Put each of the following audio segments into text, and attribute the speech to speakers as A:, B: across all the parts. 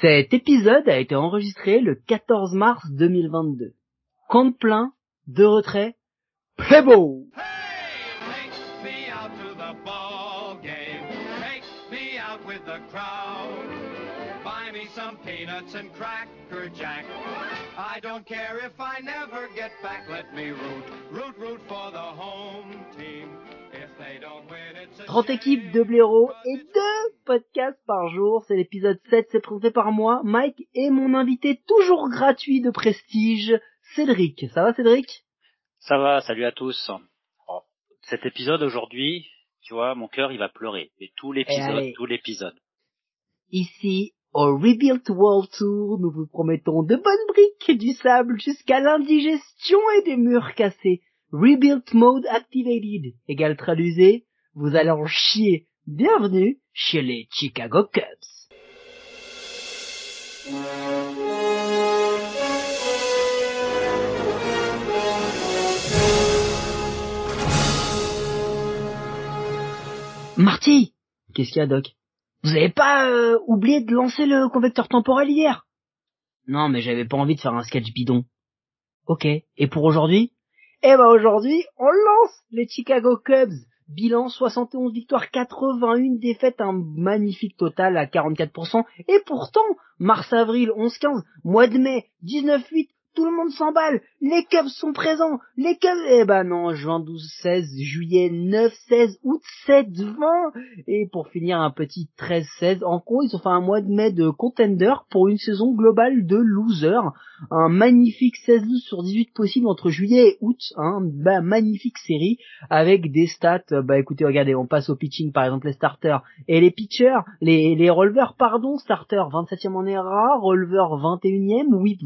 A: Cet épisode a été enregistré le 14 mars 2022. Compte plein, de retrait, play ball
B: Hey, take me out to the ball game. Take me out with the crowd. Buy me some peanuts and cracker jack. I don't care if I never get back. Let me root, root, root for the home team.
A: 30 équipes, deux blaireaux et deux podcasts par jour. C'est l'épisode 7, c'est présenté par moi, Mike, et mon invité toujours gratuit de prestige, Cédric. Ça va Cédric?
C: Ça va, salut à tous. Oh, cet épisode aujourd'hui, tu vois, mon cœur il va pleurer. Et tout
A: allez.
C: l'épisode, tout l'épisode.
A: Ici, au Rebuild World Tour, nous vous promettons de bonnes briques, du sable jusqu'à l'indigestion et des murs cassés. Rebuild Mode Activated égale traduisé, vous allez en chier. Bienvenue chez les Chicago Cubs. Marty Qu'est-ce qu'il y a, Doc? Vous avez pas euh, oublié de lancer le convecteur temporel hier? Non, mais j'avais pas envie de faire un sketch bidon. Ok. Et pour aujourd'hui? Eh ben aujourd'hui, on lance les Chicago Cubs. Bilan 71 victoires, 81 défaites, un magnifique total à 44%. Et pourtant, mars-avril, 11-15, mois de mai, 19-8, tout le monde s'emballe. Les Cubs sont présents. Les Cubs, eh ben non, juin 12-16, juillet 9-16, août 7-20. Et pour finir, un petit 13-16. En gros, ils ont fait un mois de mai de contender pour une saison globale de loser. Un magnifique 16-12 sur 18 possible entre juillet et août. Hein, bah, magnifique série avec des stats. Bah écoutez, regardez, on passe au pitching par exemple les starters et les pitchers, les, les releveurs, pardon, starter 27e en ERA, releveur 21e, whip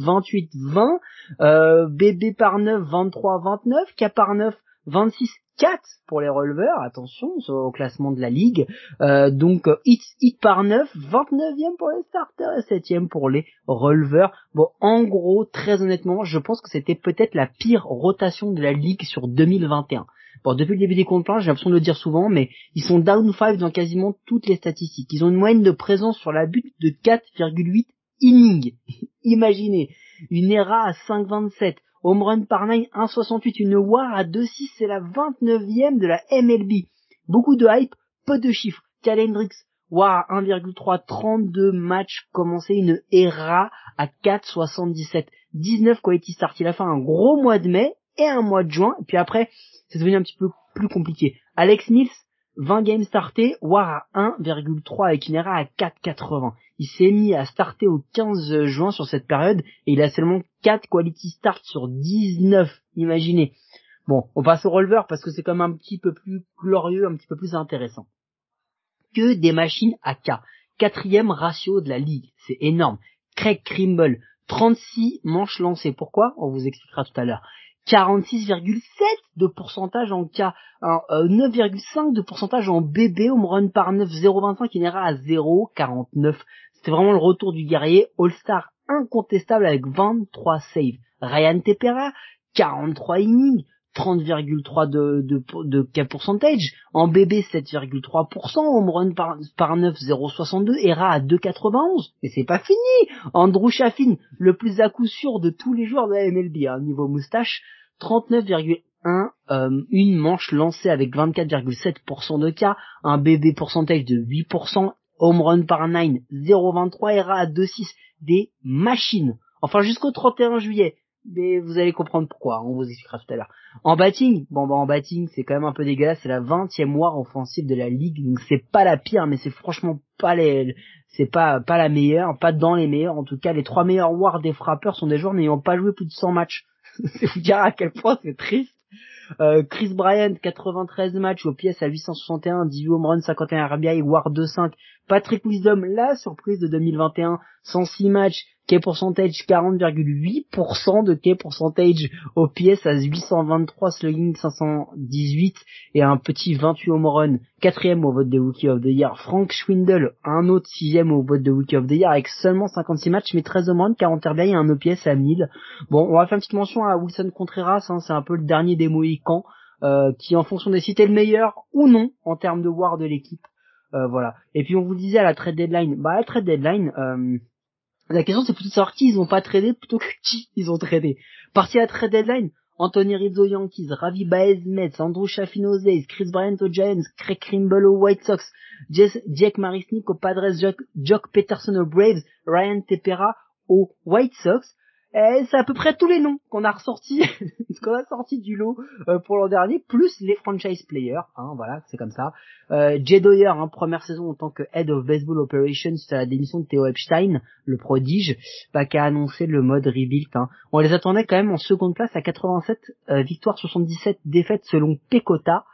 A: 28-20, euh, BB par 9 23-29, K par 9 26 4 pour les releveurs, attention au classement de la ligue. Euh, donc euh, hit, hit par 9, 29e pour les starters et 7e pour les releveurs. Bon, en gros, très honnêtement, je pense que c'était peut-être la pire rotation de la ligue sur 2021. Bon, depuis le début des comptes pleins, j'ai l'impression de le dire souvent, mais ils sont down 5 dans quasiment toutes les statistiques. Ils ont une moyenne de présence sur la butte de 4,8 innings. Imaginez, une ERA à 5,27, home run par 9 1,68, une WAR à 2,6, c'est la 29e de la MLB. Beaucoup de hype, peu de chiffres. Cal Hendricks, WAR à 1,3, 32 matchs commencés, une ERA à 4,77, 19 quality start. Il a fait un gros mois de mai et un mois de juin, et puis après, c'est devenu un petit peu plus compliqué. Alex Mills, 20 games startés, WAR à 1,3 avec une ERA à 4,80. Il s'est mis à starter au 15 juin sur cette période et il a seulement 4 quality starts sur 19. Imaginez. Bon, on passe au releveur parce que c'est quand même un petit peu plus glorieux, un petit peu plus intéressant. Que des machines à K. Quatrième ratio de la ligue. C'est énorme. Craig Krimble, 36 manches lancées. Pourquoi? On vous expliquera tout à l'heure. 46,7 de pourcentage en K, un, euh, 9,5 de pourcentage en BB, home run par 9, 0,25, il ira à 0,49. C'était vraiment le retour du guerrier, All-Star incontestable avec 23 saves. Ryan Tepera, 43 innings, 30,3 de, de, de K percentage, en BB 7,3%, home run par, par 9, 0,62, ERA à 2,91. Mais c'est pas fini. Andrew Chaffin, le plus à coup sûr de tous les joueurs de la MLB, hein, niveau moustache, 39,1, euh, une manche lancée avec 24,7% de cas, un BB pourcentage de 8%, home run par 9, 0,23, ERA à 2,6, des machines. Enfin jusqu'au 31 juillet. Mais vous allez comprendre pourquoi, on vous expliquera tout à l'heure. En batting, bon bah en batting c'est quand même un peu dégueulasse, c'est la 20e war offensive de la ligue, donc c'est pas la pire, mais c'est franchement pas les, c'est pas pas la meilleure, pas dans les meilleurs. En tout cas, les trois meilleurs wars des frappeurs sont des joueurs n'ayant pas joué plus de 100 matchs. c'est vous dire à quel point c'est triste. Euh, Chris Bryant, 93 matchs au pièce à 861, 18 home run, 51 RBI, War 2-5. Patrick Wisdom, la surprise de 2021, 106 matchs, K percentage 40,8% de K percentage au pièce à 823, slugging 518 et un petit 28 home run, quatrième au vote de Rookie of the Year. Frank Schwindel, un autre sixième au vote de Rookie of the Year avec seulement 56 matchs mais 13 home run, 40 RBI et un OPS à 1000. Bon, on va faire une petite mention à Wilson Contreras, hein, c'est un peu le dernier des Mohicans, euh, qui en fonction des est le meilleur ou non en termes de war de l'équipe. Euh, voilà. Et puis on vous disait à la trade deadline, bah la trade deadline, euh, La question c'est plutôt de savoir qui ils ont pas tradé plutôt que qui ils ont tradé. Parti à trade deadline, Anthony Rizzo Yankees, Ravi Baez Mets, Andrew Chaffin Chris Bryant aux Giants, Craig Kimbrell aux White Sox, Jess, Jack Marisnik aux Padres, Jock, Jock Peterson aux Braves, Ryan Tepera aux White Sox. Et c'est à peu près tous les noms qu'on a ressortis, qu'on a sorti du lot euh, pour l'an dernier, plus les franchise players, hein, voilà, c'est comme ça. Euh, Jay Doyer, hein, première saison en tant que Head of Baseball Operations, c'est la démission de Theo Epstein, le prodige, bah, qui a annoncé le mode rebuild. Hein. On les attendait quand même en seconde place à 87 euh, victoires, 77 défaites selon Pecota.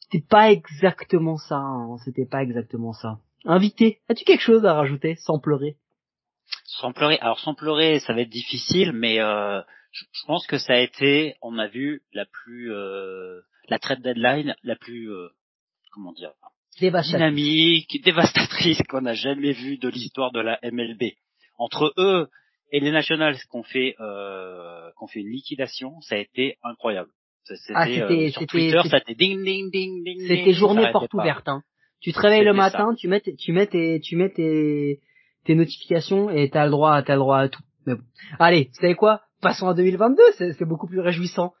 A: C'était pas exactement ça, hein, c'était pas exactement ça. Invité, as-tu quelque chose à rajouter sans pleurer?
C: Sans pleurer. Alors sans pleurer, ça va être difficile, mais euh, je, je, pense que ça a été, on a vu la plus, euh, la trade deadline la plus, euh, comment dire, dynamique, dévastatrice qu'on a jamais vue de l'histoire de la MLB. Entre eux et les Nationals qu'on fait, euh, qu'on fait une liquidation, ça a été incroyable.
A: C'était ah, euh, sur Twitter,
C: ça a été ding ding ding ding.
A: C'était journée porte ouverte. Hein. Tu te réveilles le matin, ça. tu mets, tu mets tes, tu mets tes tes notifications et t'as le droit, t'as le droit à tout. Mais bon. Allez, vous savez quoi? Passons à 2022, c'est beaucoup plus réjouissant.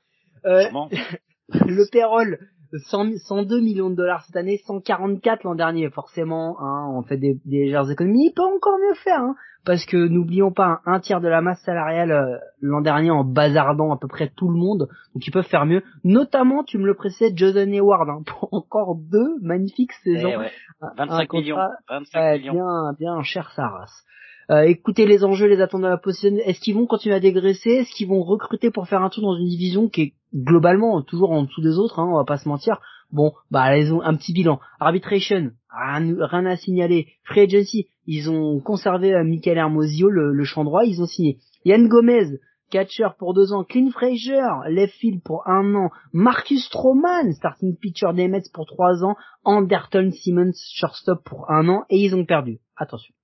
A: Euh, le payroll, 100, 102 millions de dollars cette année, 144 l'an dernier, forcément, hein, on fait des, des légères économies, il peut encore mieux faire, hein, parce que n'oublions pas, un, tiers de la masse salariale euh, l'an dernier en bazardant à peu près tout le monde, donc ils peuvent faire mieux, notamment, tu me le précèdes, Jordan Hayward, hein, pour encore deux magnifiques saisons.
C: 25 eh millions,
A: 25 millions. Bien, bien cher sa race. Euh, écoutez les enjeux, les attentes de la position. Est-ce qu'ils vont continuer à dégraisser? Est-ce qu'ils vont recruter pour faire un tour dans une division qui est globalement toujours en dessous des autres hein, On va pas se mentir? Bon, bah ils ont un petit bilan. Arbitration, rien, à signaler. Free agency, ils ont conservé euh, Michael Hermosio, le, le champ droit, ils ont signé. Yann Gomez, catcher pour deux ans, Clint Frazier, left field pour un an, Marcus Stroman, starting pitcher des Mets pour trois ans, Anderton Simmons, shortstop pour un an, et ils ont perdu. Attention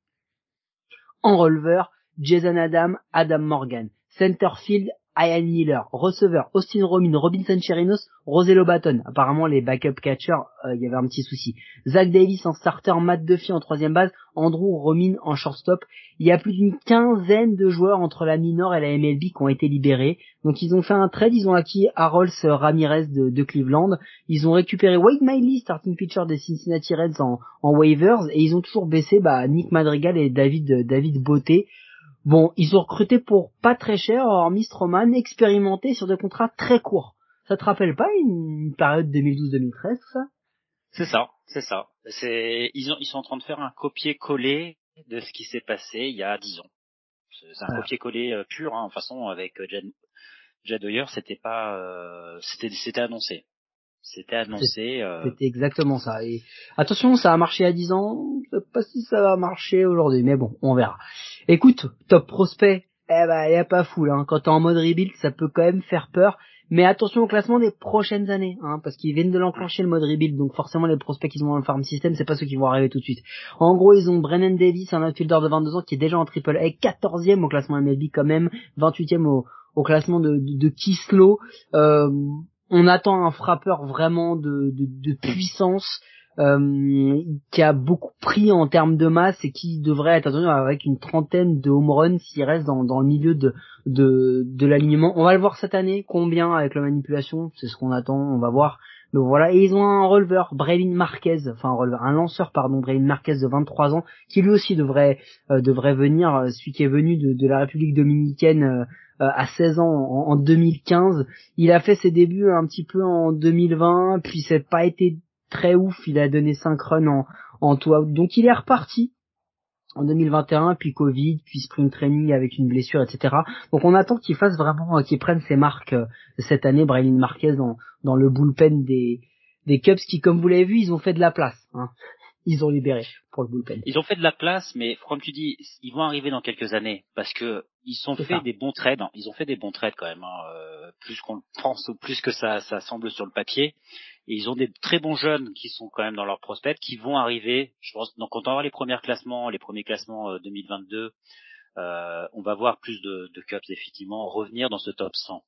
A: en releveur, Jason Adam, Adam Morgan. Centerfield, Ian Miller. Receveur, Austin Romin, Robinson Cherinos, Rosello Baton. Apparemment, les backup catchers, euh, il y avait un petit souci. Zach Davis en starter, Matt Duffy en troisième base, Andrew Romin en shortstop. Il y a plus d'une quinzaine de joueurs entre la minor et la MLB qui ont été libérés. Donc ils ont fait un trade, ils ont acquis Harold Ramirez de, Cleveland. Ils ont récupéré Wade Miley, starting pitcher des Cincinnati Reds en, waivers. Et ils ont toujours baissé bah, Nick Madrigal et David, David Beauté. Bon, ils ont recruté pour pas très cher, hormis Stroman, expérimenté sur des contrats très courts. Ça te rappelle pas une période 2012-2013, ça?
C: C'est ça, c'est ça. C'est ils ont ils sont en train de faire un copier-coller de ce qui s'est passé il y a dix ans. C'est un copier-coller euh, pur, hein, en façon avec euh, Jed, Jed Hoyer, c'était pas, euh, c'était c'était annoncé. C'était annoncé.
A: Euh... C'était exactement ça. Et attention, ça a marché à 10 ans. Je sais pas si ça va marcher aujourd'hui, mais bon, on verra. Écoute, top prospect, eh ben, y a pas fou hein. Quand t'es en mode rebuild, ça peut quand même faire peur. Mais attention au classement des prochaines années, hein, parce qu'ils viennent de l'enclencher le mode rebuild, donc forcément les prospects qui sont dans le farm system, c'est pas ceux qui vont arriver tout de suite. En gros, ils ont Brennan Davis, un outfielder de 22 ans qui est déjà en triple A, 14e au classement MLB quand même, 28e au, au classement de, de, de Kislo. Euh, on attend un frappeur vraiment de, de, puissance euh, qui a beaucoup pris en termes de masse et qui devrait être attendu avec une trentaine de home runs s'il reste dans, dans le milieu de, de, de l'alignement. On va le voir cette année, combien avec la manipulation, c'est ce qu'on attend, on va voir. Donc voilà, et ils ont un releveur, Braylin Marquez, enfin un releveur, un lanceur pardon, Braylin Marquez de 23 ans, qui lui aussi devrait euh, devrait venir, euh, celui qui est venu de, la République dominicaine euh, à 16 ans en, 2015. Il a fait ses débuts un petit peu en 2020, puis c'est pas été très ouf. Il a donné 5 runs en, en tout Donc il est reparti en 2021, puis Covid, puis Spring Training avec une blessure, etc. Donc on attend qu'il fasse vraiment, euh, qu'il prenne ses marques euh, cette année, Braylon Marquez dans, dans le bullpen des, des Cubs qui, comme vous l'avez vu, ils ont fait de la place. Hein ils ont libéré pour le bullpen.
C: Ils ont fait de la place, mais comme tu dis, ils vont arriver dans quelques années parce que ils ont fait des bons trades. Ils ont fait des bons trades quand même, hein, euh, plus qu'on pense ou plus que ça, ça semble sur le papier. Et ils ont des très bons jeunes qui sont quand même dans leur prospect, qui vont arriver. Je pense donc quand on va les premiers classements, les premiers classements 2022, euh, euh, on va voir plus de, de Cubs effectivement revenir dans ce top 100.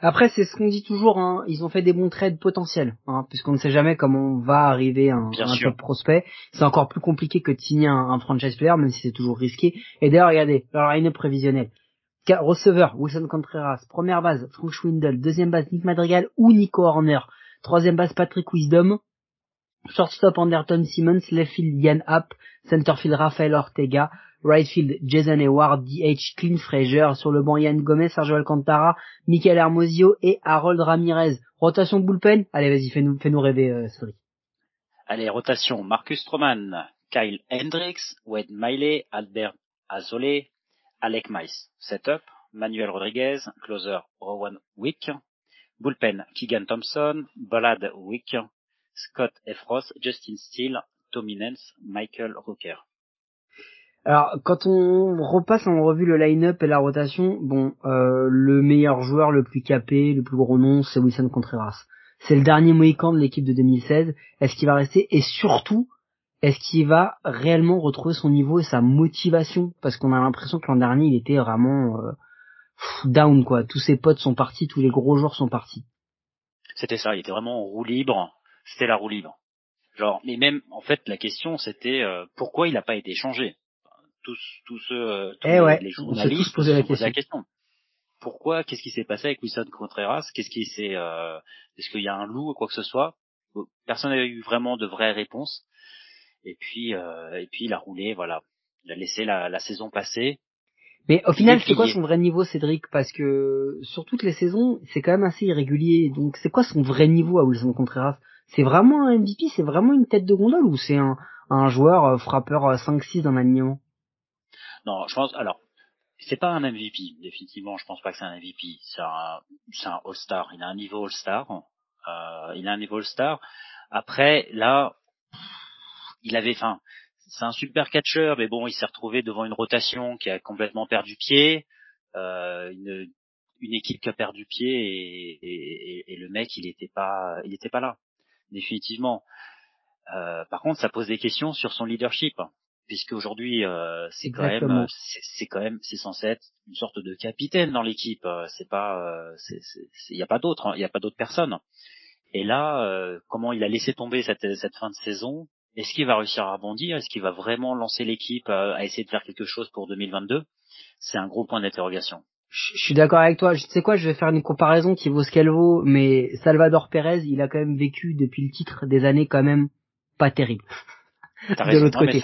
A: Après, c'est ce qu'on dit toujours, hein, ils ont fait des bons trades potentiels, hein, puisqu'on ne sait jamais comment on va arriver à un,
C: Bien
A: un top prospect. C'est encore plus compliqué que de signer un, un franchise player, même si c'est toujours risqué. Et d'ailleurs, regardez, leur line prévisionnel. Ca- Receveur, Wilson Contreras. Première base, Frank Schwindel. Deuxième base, Nick Madrigal ou Nico Horner. Troisième base, Patrick Wisdom. Shortstop, Anderton Simmons. Left field, Yann Happ. Centerfield, Rafael Ortega. Right field, Jason Hayward. DH, Clint Frazier. Sur le banc, Yann Gomez, Sergio Alcantara, Michael Hermosio et Harold Ramirez. Rotation bullpen? Allez, vas-y, fais-nous, fais-nous rêver, euh, Cédric.
C: Allez, rotation. Marcus Stroman, Kyle Hendricks, Wade Miley, Albert Azole, Alec Mice. Setup, Manuel Rodriguez, closer, Rowan Wick, bullpen, Keegan Thompson, Ballad Wick, Scott Efros, Justin Steele, Tommy Nance, Michael Rocker.
A: Alors, quand on repasse en revue le line-up et la rotation, bon, euh, le meilleur joueur, le plus capé, le plus gros nom, c'est Wilson Contreras. C'est le dernier Mohican de l'équipe de 2016. Est-ce qu'il va rester? Et surtout, est-ce qu'il va réellement retrouver son niveau et sa motivation? Parce qu'on a l'impression que l'an dernier, il était vraiment euh, down, quoi. Tous ses potes sont partis, tous les gros joueurs sont partis.
C: C'était ça, il était vraiment en roue libre. C'était la roue libre. Genre, mais même, en fait, la question, c'était euh, pourquoi il n'a pas été échangé Tous, tous ceux, euh, tous
A: Eh ouais,
C: les journalistes
A: tous posé la
C: question. Pourquoi Qu'est-ce qui s'est passé avec Wilson Contreras? Qu'est-ce qui s'est euh, Est-ce qu'il y a un loup ou quoi que ce soit? Personne n'a eu vraiment de vraies réponses. Et puis, euh, et puis il a roulé, voilà. Il a laissé la, la saison passer.
A: Mais au final,
C: est
A: c'est quoi son vrai niveau, Cédric? Parce que sur toutes les saisons, c'est quand même assez irrégulier. Donc, c'est quoi son vrai niveau à Wilson Contreras? C'est vraiment un MVP C'est vraiment une tête de gondole? Ou c'est un, un joueur euh, frappeur euh, 5-6 d'un alignement?
C: Non, je pense. Alors, c'est pas un MVP, définitivement. Je pense pas que c'est un MVP. C'est un, un All-Star. Il a un niveau All-Star. Euh, il a un niveau All-Star. Après, là, il avait, enfin, c'est un super catcheur, mais bon, il s'est retrouvé devant une rotation qui a complètement perdu pied, euh, une, une équipe qui a perdu pied et, et- et- le mec, il était pas, il était pas là, définitivement. Euh, par contre, ça pose des questions sur son leadership, puisque aujourd'hui, euh, c'est quand même, euh, c'est quand même, c'est censé être une sorte de capitaine dans l'équipe. euh, C'est pas, euh, il y a pas d'autre, il y a pas d'autres personnes. Et là, euh, comment il a laissé tomber cette, cette fin de saison? Est-ce qu'il va réussir à rebondir? Est-ce qu'il va vraiment lancer l'équipe euh, à essayer de faire quelque chose pour 2022 C'est un gros point d'interrogation.
A: Je suis d'accord avec toi. Je sais quoi, je vais faire une comparaison qui vaut ce qu'elle vaut, mais Salvador Perez, il a quand même vécu depuis le titre des années quand même pas terribles. De l'autre
C: Non, mais
A: côté.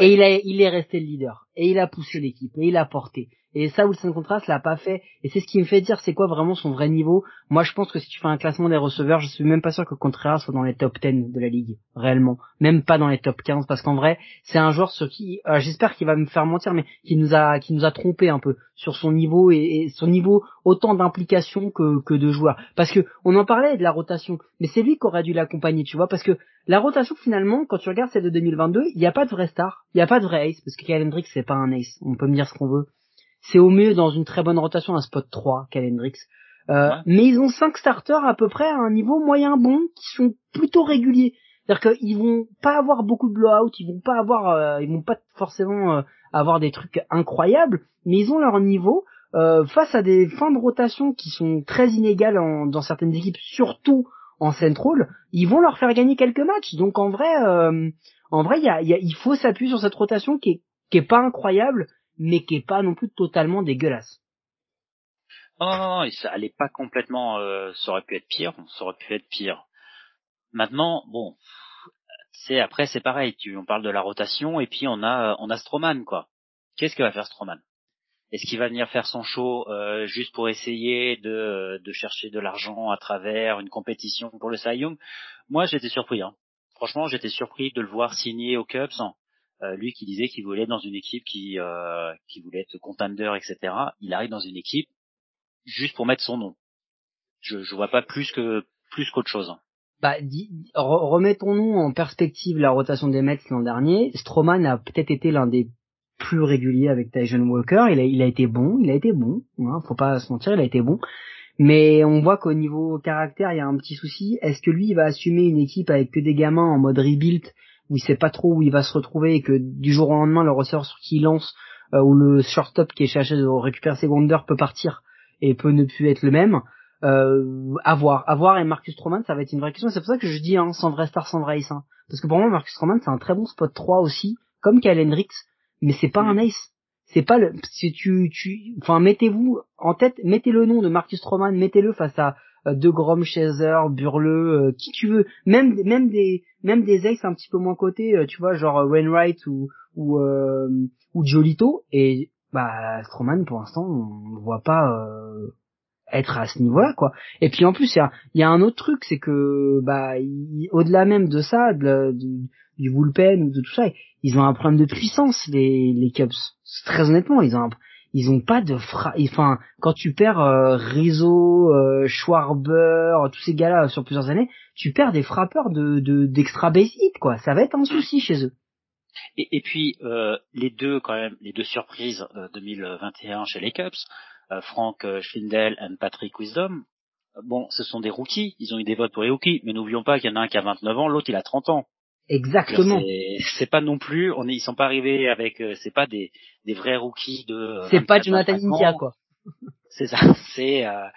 A: Et il, il est resté le leader. Et il a poussé l'équipe. Et il a porté. Et ça, Wilson Contreras l'a pas fait. Et c'est ce qui me fait dire c'est quoi vraiment son vrai niveau. Moi, je pense que si tu fais un classement des receveurs, je suis même pas sûr que Contreras soit dans les top 10 de la ligue. Réellement. Même pas dans les top 15. Parce qu'en vrai, c'est un joueur sur qui, euh, j'espère qu'il va me faire mentir, mais qui nous a, qui nous a trompé un peu sur son niveau et, son niveau autant d'implication que, que de joueurs. Parce que on en parlait de la rotation. Mais c'est lui qui aurait dû l'accompagner, tu vois. Parce que la rotation finalement, quand tu regardes celle de 2022, il n'y a pas de vrai star, il n'y a pas de vrai ace, parce que Kyle Hendricks c'est pas un ace, on peut me dire ce qu'on veut. C'est au mieux dans une très bonne rotation un spot 3, Kyle Hendricks. Euh,
C: Ouais.
A: Mais ils ont cinq starters à peu près à un niveau moyen bon, qui sont plutôt réguliers. C'est-à-dire qu'ils vont pas avoir beaucoup de blowout, ils vont pas avoir, euh, ils vont pas forcément euh, avoir des trucs incroyables, mais ils ont leur niveau euh, face à des fins de rotation qui sont très inégales en- dans certaines équipes, surtout en central, ils vont leur faire gagner quelques matchs. Donc en vrai, euh, en vrai, il y a, y a- il faut s'appuyer sur cette rotation qui est, qui est pas incroyable, mais qui est pas non plus totalement dégueulasse.
C: Non, non, non, non, ça allait pas complètement. euh, ça aurait pu être pire. Ça aurait pu être pire. Maintenant, bon, c'est après c'est pareil. Tu, on parle de la rotation et puis on a on a Stroman quoi. Qu'est-ce que va faire Stroman Est-ce qu'il va venir faire son show euh, juste pour essayer de de chercher de l'argent à travers une compétition pour le Cy Moi, j'étais surpris. Hein. Franchement, j'étais surpris de le voir signer aux Cubs. Euh, lui qui disait qu'il voulait être dans une équipe qui euh, voulait être contender, etc. Il arrive dans une équipe juste pour mettre son nom. Je je vois pas plus que plus qu'autre chose.
A: Bah, remettons-nous en perspective la rotation des Mets l'an dernier. Stroman a peut-être été l'un des plus réguliers avec Tyson Walker. Il a, il a été bon, il a été bon. Hein, faut pas se mentir, il a été bon. Mais on voit qu'au niveau caractère, il y a un petit souci. Est-ce que lui, il va assumer une équipe avec que des gamins en mode rebuild où il sait pas trop où il va se retrouver et que du jour au lendemain, le receveur sur qui il lance euh, ou le shortstop qui est cherché de récupérer ses grandeurs peut partir et peut ne plus être le même. euh, à voir, à voir et Marcus Stroman, ça va être une vraie question. C'est pour ça que je dis hein, sans vrai star, sans vrai ace. Hein. Parce que pour moi, Marcus Stroman, c'est un très bon spot 3 aussi, comme Kyle Hendricks, mais c'est pas un ace. C'est pas le, si tu, tu, enfin, mettez-vous en tête, mettez le nom de Marcus Stroman, mettez-le face à De Grom, Chaser, Burleux, euh, qui tu veux, même, même des, même des aces un petit peu moins cotés, euh, tu vois, genre Wainwright ou, ou, ou Jolito, et bah Stroman pour l'instant on ne voit pas être à ce niveau-là quoi. Et puis en plus il y a, un autre truc, c'est que bah au-delà même de ça, du, du bullpen ou de tout ça, ils ont un problème de puissance les les Cubs. Très honnêtement, ils ont ils ont pas de fra enfin quand tu perds euh, Rizzo, euh, Schwarber, tous ces gars-là sur plusieurs années, tu perds des frappeurs de d'extra base hit quoi. Ça va être un souci chez eux.
C: Et, et puis euh, les deux quand même, les deux surprises 2021 chez les Cubs, euh, Frank euh, Schwindel et Patrick Wisdom, bon, ce sont des rookies, ils ont eu des votes pour les rookies, mais n'oublions pas qu'il y en a un qui a 29 ans, l'autre il a 30 ans.
A: Exactement.
C: C'est pas non plus, on est, ils sont pas arrivés avec, euh, c'est pas des, des vrais rookies de.
A: C'est pas Jonathan India quoi.
C: C'est ça, c'est. Euh,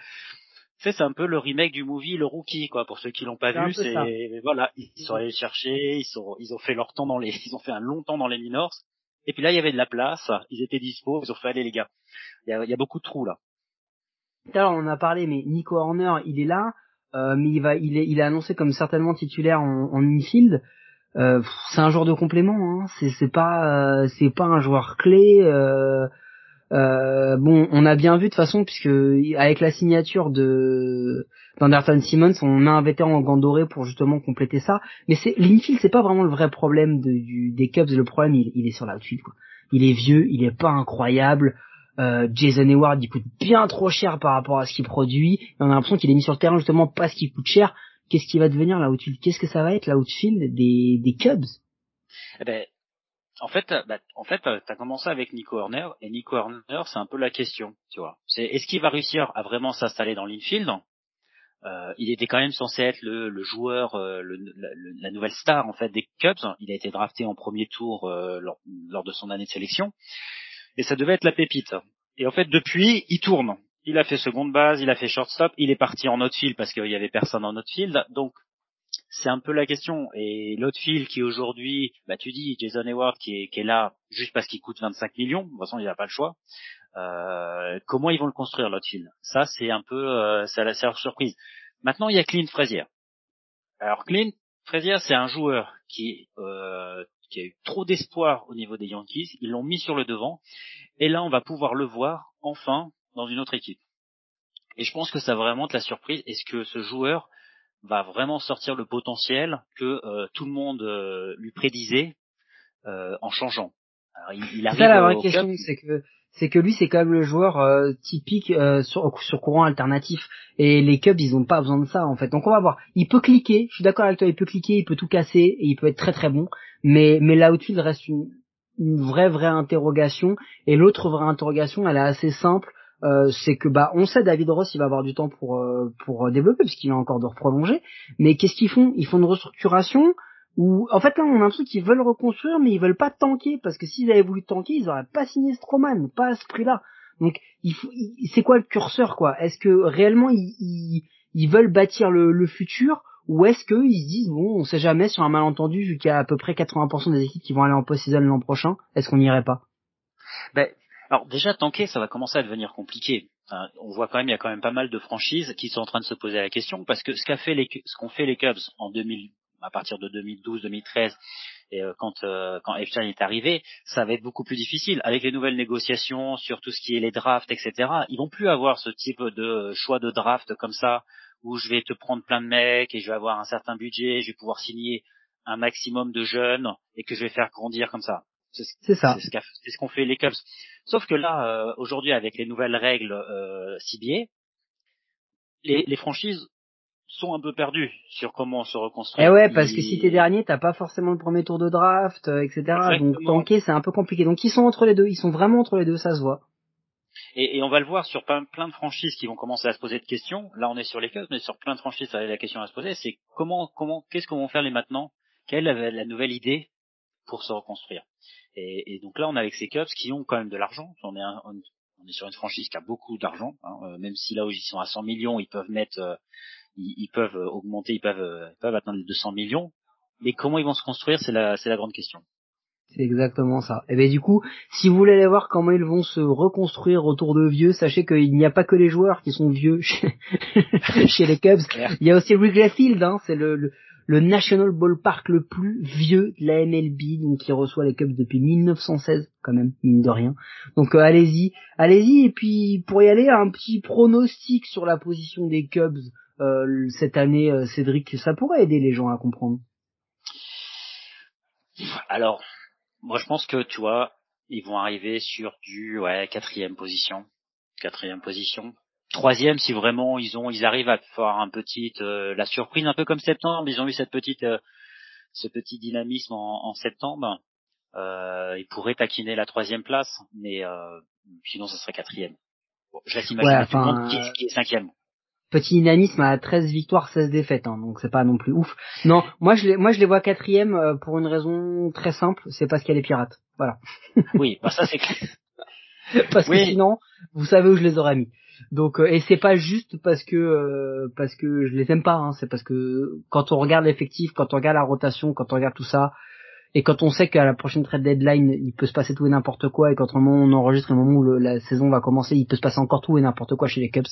C: c'est un peu le remake du movie Le Rookie quoi pour ceux qui l'ont pas vu c'est voilà ils sont allés chercher ils sont ils ont fait leur temps dans les ils ont fait un long temps dans les minors et puis là il y avait de la place ils étaient dispo ils ont fait aller les gars il y a, y a, beaucoup de trous là.
A: Alors on en a parlé, mais Nico Horner, il est là, euh, mais il va, il est, il est annoncé comme certainement titulaire en, en infield. Euh, c'est un joueur de complément, hein. c'est, c'est pas, euh, c'est pas un joueur clé. Euh, euh, bon, on a bien vu de façon puisque avec la signature de d'Anderson Simmons, on a un vétéran en gant doré pour justement compléter ça. Mais c'est l'infield, c'est pas vraiment le vrai problème du, des Cubs. Le problème, il, il est sur l'outfield. Quoi. Il est vieux, il est pas incroyable. Euh, Jason Hayward il coûte bien trop cher par rapport à ce qu'il produit et on a l'impression qu'il est mis sur le terrain justement parce qu'il coûte cher qu'est-ce qui va devenir là outfield qu'est-ce que ça va être là outfield des, des Cubs?
C: Eh ben, en fait bah, en fait t'as commencé avec Nico Horner et Nico Horner c'est un peu la question tu vois c'est est-ce qu'il va réussir à vraiment s'installer dans l'infield? Euh, il était quand même censé être le, le joueur, euh, le, la, la, nouvelle star en fait des Cubs. Il a été drafté en premier tour euh, lors, lors, de son année de sélection et ça devait être la pépite. Et en fait, depuis, il tourne. Il a fait seconde base, il a fait shortstop, il est parti en outfield parce qu'il y avait personne en outfield. Donc, c'est un peu la question. Et l'outfield qui aujourd'hui, bah tu dis Jason Hayward qui est, là juste parce qu'il coûte 25 millions. De toute façon, il n'a pas le choix. Euh, comment ils vont le construire l'outfield? Ça, c'est un peu, euh, la surprise. Maintenant, il y a Clint Frazier. Alors Clint Frazier, c'est un joueur qui euh, qui a eu trop d'espoir au niveau des Yankees. Ils l'ont mis sur le devant. Et là, on va pouvoir le voir enfin dans une autre équipe. Et je pense que ça va vraiment être la surprise. Est-ce que ce joueur va vraiment sortir le potentiel que euh, tout le monde euh, lui prédisait euh, en changeant?
A: Alors, il, il arrive ça la vraie question, c'est que c'est que lui c'est quand même le joueur euh, typique euh, sur, sur courant alternatif. Et les Cubs ils ont pas besoin de ça en fait. Donc on va voir. Il peut cliquer. Je suis d'accord avec toi. Il peut cliquer il peut tout casser et il peut être très très bon. Mais mais l'outfield reste une, une vraie vraie interrogation. Et l'autre vraie interrogation elle est assez simple euh, c'est que bah on sait David Ross il va avoir du temps pour pour développer puisqu'il a encore de prolonger mais qu'est-ce qu'ils font? Ils font une restructuration ou en fait là on a un truc qu'ils veulent reconstruire mais ils veulent pas tanker parce que s'ils avaient voulu tanker ils auraient pas signé Stroman pas à ce prix-là. Donc il faut c'est quoi le curseur quoi? Est-ce que réellement ils, ils, veulent bâtir le, le futur ou est-ce qu'ils se disent bon on sait jamais sur un malentendu vu qu'il y a à peu près 80% des équipes qui vont aller en post-season l'an prochain est-ce qu'on n'irait pas?
C: Ben alors déjà tanker ça va commencer à devenir compliqué on voit quand même, il y a quand même pas mal de franchises qui sont en train de se poser la question parce que ce qu'a fait les, ce qu'ont fait les Cubs en 2000, à partir de 2012-2013 et euh, quand euh, quand Epstein est arrivé, ça va être beaucoup plus difficile avec les nouvelles négociations sur tout ce qui est les drafts, etc. Ils vont plus avoir ce type de choix de draft comme ça où je vais te prendre plein de mecs et je vais avoir un certain budget, je vais pouvoir signer un maximum de jeunes et que je vais faire grandir comme ça.
A: C'est ça.
C: C'est ce qu'ont fait les Cubs. Sauf que là, euh, aujourd'hui, avec les nouvelles règles euh, CBA, les, les franchises sont un peu perdus sur comment se reconstruire.
A: Eh ouais, parce que si t'es dernier, t'as pas forcément le premier tour de draft, euh, etc. Donc tanker, c'est un peu compliqué. Donc ils sont entre les deux, ils sont vraiment entre les deux, ça se voit.
C: Et, et on va le voir sur plein, plein, de franchises qui vont commencer à se poser de questions. Là, on est sur les Cubs, mais sur plein de franchises, ça la question à se poser, c'est comment, comment, qu'est-ce qu'on va faire les maintenant? Quelle est la, nouvelle idée? Pour se reconstruire et, et, donc là, on a avec ces Cubs qui ont quand même de l'argent. On est un, on est sur une franchise qui a beaucoup d'argent, hein, euh, même si là où ils sont à 100 millions, ils peuvent mettre, euh, ils, peuvent augmenter, ils peuvent, ils peuvent atteindre les 200 millions. Mais comment ils vont se construire, c'est la, c'est la grande question.
A: C'est exactement ça. Et bien du coup, si vous voulez aller voir comment ils vont se reconstruire autour de vieux, sachez qu'il n'y a pas que les joueurs qui sont vieux chez, chez les Cubs. Il y a aussi Wrigley Field, hein, c'est le, le, le, National Ballpark le plus vieux de la MLB, donc qui reçoit les Cubs depuis 1916 quand même, mine de rien. Donc euh, allez-y, allez-y. Et puis pour y aller, un petit pronostic sur la position des Cubs euh, cette année, euh, Cédric, ça pourrait aider les gens à comprendre.
C: Alors, moi, je pense que, tu vois, ils vont arriver sur du, ouais, quatrième position. Quatrième position. Troisième, si vraiment ils ont, ils arrivent à faire un petit, euh, la surprise, un peu comme septembre, ils ont eu cette petite, euh, ce petit dynamisme en, septembre. Euh, ils pourraient taquiner la troisième place, mais euh, sinon, ce serait quatrième. je laisse imaginer qui est cinquième
A: petit dynamisme à 13 victoires, 16 défaites, hein, donc c'est pas non plus ouf. Non, moi je les, moi je les vois quatrième euh, pour une raison très simple, c'est parce qu'il y a les pirates. Voilà.
C: Oui, bah ça c'est clair.
A: parce que sinon, vous savez où je les aurais mis. Donc euh, et c'est pas juste parce que euh, parce que je les aime pas, hein, c'est parce que quand on regarde l'effectif, quand on regarde la rotation, quand on regarde tout ça, et quand on sait qu'à la prochaine trade deadline, il peut se passer tout et n'importe quoi, et quand au moment où on enregistre, au moment où la saison va commencer, il peut se passer encore tout et n'importe quoi chez les Cubs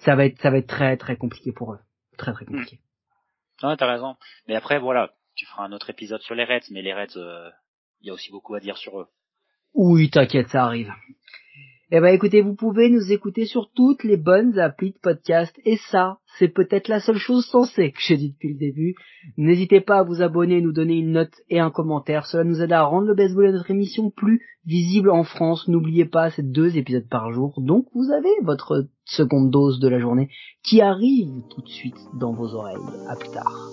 A: ça va être ça va être très très compliqué pour eux, très très compliqué.
C: Mmh. Non, t'as raison. Mais après voilà, tu feras un autre épisode sur les Reds, mais les Reds, euh, il y a aussi beaucoup à dire sur eux.
A: Oui, t'inquiète, ça arrive. Eh ben écoutez, vous pouvez nous écouter sur toutes les bonnes applis de podcast et ça, c'est peut-être la seule chose sensée que j'ai dit depuis le début. N'hésitez pas à vous abonner, nous donner une note et un commentaire. Cela nous aide à rendre le baseball de notre émission plus visible en France. N'oubliez pas, c'est deux épisodes par jour, donc vous avez votre seconde dose de la journée qui arrive tout de suite dans vos oreilles. À plus tard.